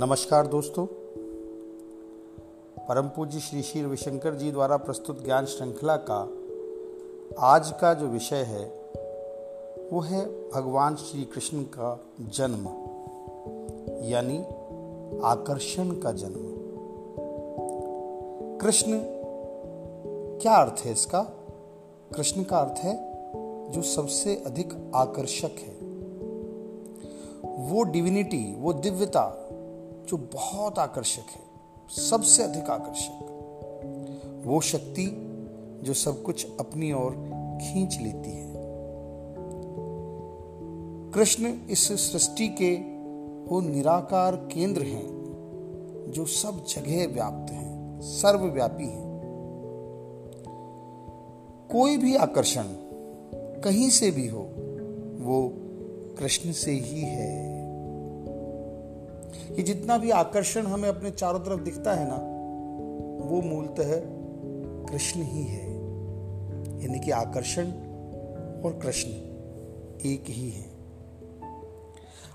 नमस्कार दोस्तों। परम पूज्य श्री श्री रविशंकर जी द्वारा प्रस्तुत ज्ञान श्रृंखला का आज का जो विषय है, वो है भगवान श्री कृष्ण का जन्म, यानी आकर्षण का जन्म। कृष्ण, क्या अर्थ है इसका? कृष्ण का अर्थ है, जो सबसे अधिक आकर्षक है। वो डिविनिटी वो दिव्यता जो बहुत आकर्षक है, सबसे अधिक आकर्षक, वो शक्ति जो सब कुछ अपनी ओर खींच लेती है। कृष्ण इस सृष्टि के वो निराकार केंद्र हैं, जो सब जगह व्याप्त हैं, सर्वव्यापी हैं। कोई भी आकर्षण कहीं से भी हो, वो कृष्ण से ही है। कि जितना भी आकर्षण हमें अपने चारों तरफ़ दिखता है ना, वो मूलतः कृष्ण ही है। यानी कि आकर्षण और कृष्ण एक ही है।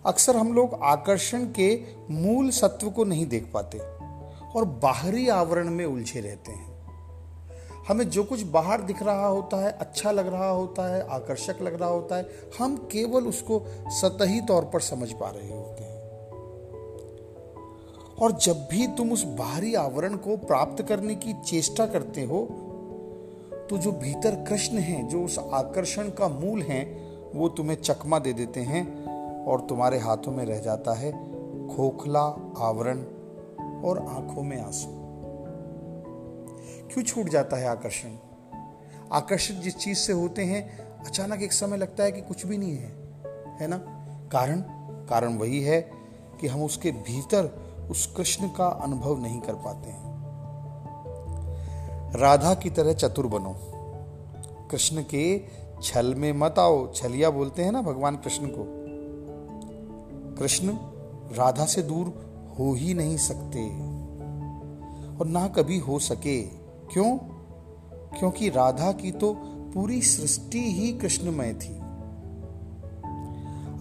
अक्सर हम लोग आकर्षण के मूल सत्व को नहीं देख पाते और बाहरी आवरण में उलझे रहते हैं। हमें जो कुछ बाहर दिख रहा होता है अच्छा लग रहा होता है, आकर्षक लग रहा होता है, हम केवल उसको सतही तौर पर समझ पा रहे होते हैं। और जब भी तुम उस बाहरी आवरण को प्राप्त करने की चेष्टा करते हो तो जो भीतर कृष्ण हैं, जो उस आकर्षण का मूल है, वो तुम्हें चकमा दे देते हैं और तुम्हारे हाथों में रह जाता है खोखला आवरण और आँखों में आँसू। क्यों छूट जाता है आकर्षण? आकर्षित जिस चीज़ से होते हैं, अचानक एक समय लगता है कि कुछ भी नहीं है है ना? कारण? कारण वही है कि हम उसके भीतर उस कृष्ण का अनुभव नहीं कर पाते हैं। राधा की तरह चतुर बनो। कृष्ण के छल में मत आओ, छलिया बोलते हैं ना भगवान कृष्ण को। कृष्ण राधा से दूर हो ही नहीं सकते। और ना कभी हो सके। क्यों? क्योंकि राधा की तो पूरी सृष्टि ही कृष्णमय थी।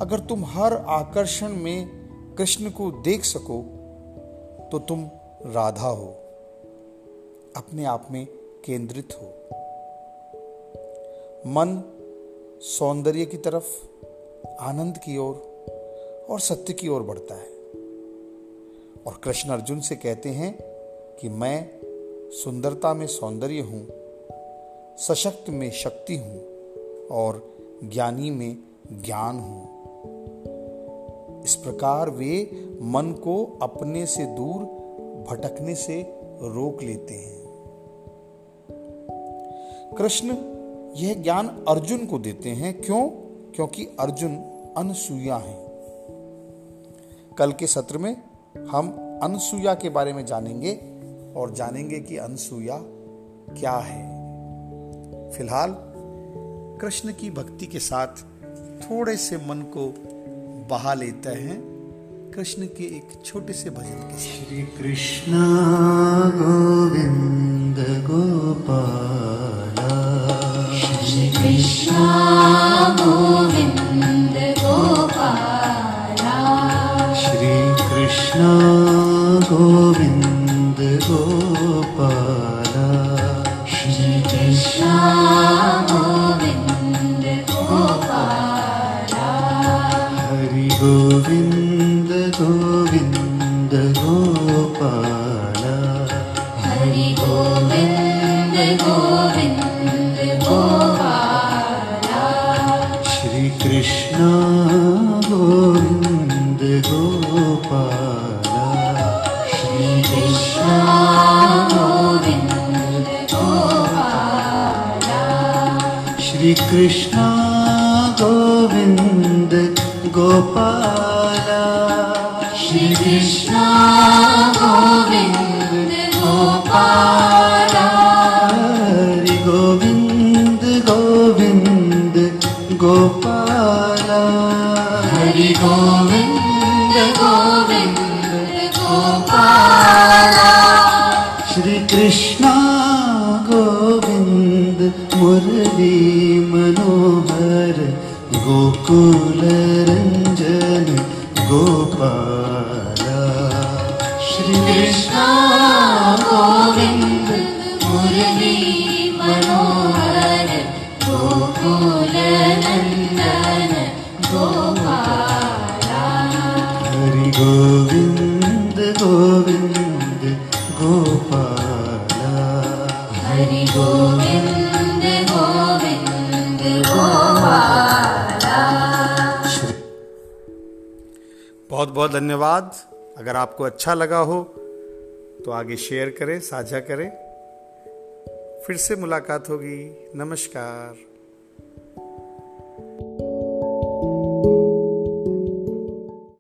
अगर तुम हर आकर्षण में कृष्ण को देख सको तो तुम राधा हो अपने आप में केंद्रित हो। मन सौंदर्य की तरफ़ आनंद की ओर और, और सत्य की ओर बढ़ता है। और कृष्ण अर्जुन से कहते हैं कि मैं सुंदरता में सौंदर्य हूँ सशक्त में शक्ति हूँ और ज्ञानी में ज्ञान हूँ। इस प्रकार वे मन को अपने से दूर भटकने से रोक लेते हैं। कृष्ण यह ज्ञान अर्जुन को देते हैं। क्यों? क्योंकि अर्जुन अनसुया है। कल के सत्र में हम अनसुया के बारे में जानेंगे और जानेंगे कि अनसुया क्या है। फ़िलहाल कृष्ण की भक्ति के साथ थोड़े से मन को बहा लेते हैं कृष्ण के एक छोटे से भजन के श्री कृष्ण गोविंद गोपाल। श्री कृष्ण गोविंद गोपाल। श्री कृष्ण गोविंद गोपाल। गोविन्द गोविन्द गोपाल। हरि गोविन्द गोविन्द गोपाल। श्रीकृष्ण गोविन्द गोपाल। श्रीकृष्ण गोविन्द गोपाल। श्रीकृष्ण कृष्णा गोविन्द गोपाल। हरि गोविन्द गोविन्द ग हरि गोविन्द गोविन्द श्रीकृष्ण गोविन्दरवि मनोवर गोकुलञ्जन गोपा कृष्ण गोविन्द मुरली मनोहर गोकुलनन्दन गोपाला। हरि गोविन्द गोविन्द गोपाला। हरि गोविन्द गोविन्द गोपाला। बहुत बहुत धन्यवाद। अगर आपको अच्छा लगा हो तो आगे शेयर करें, साझा करें। फिर से मुलाकात होगी। नमस्कार।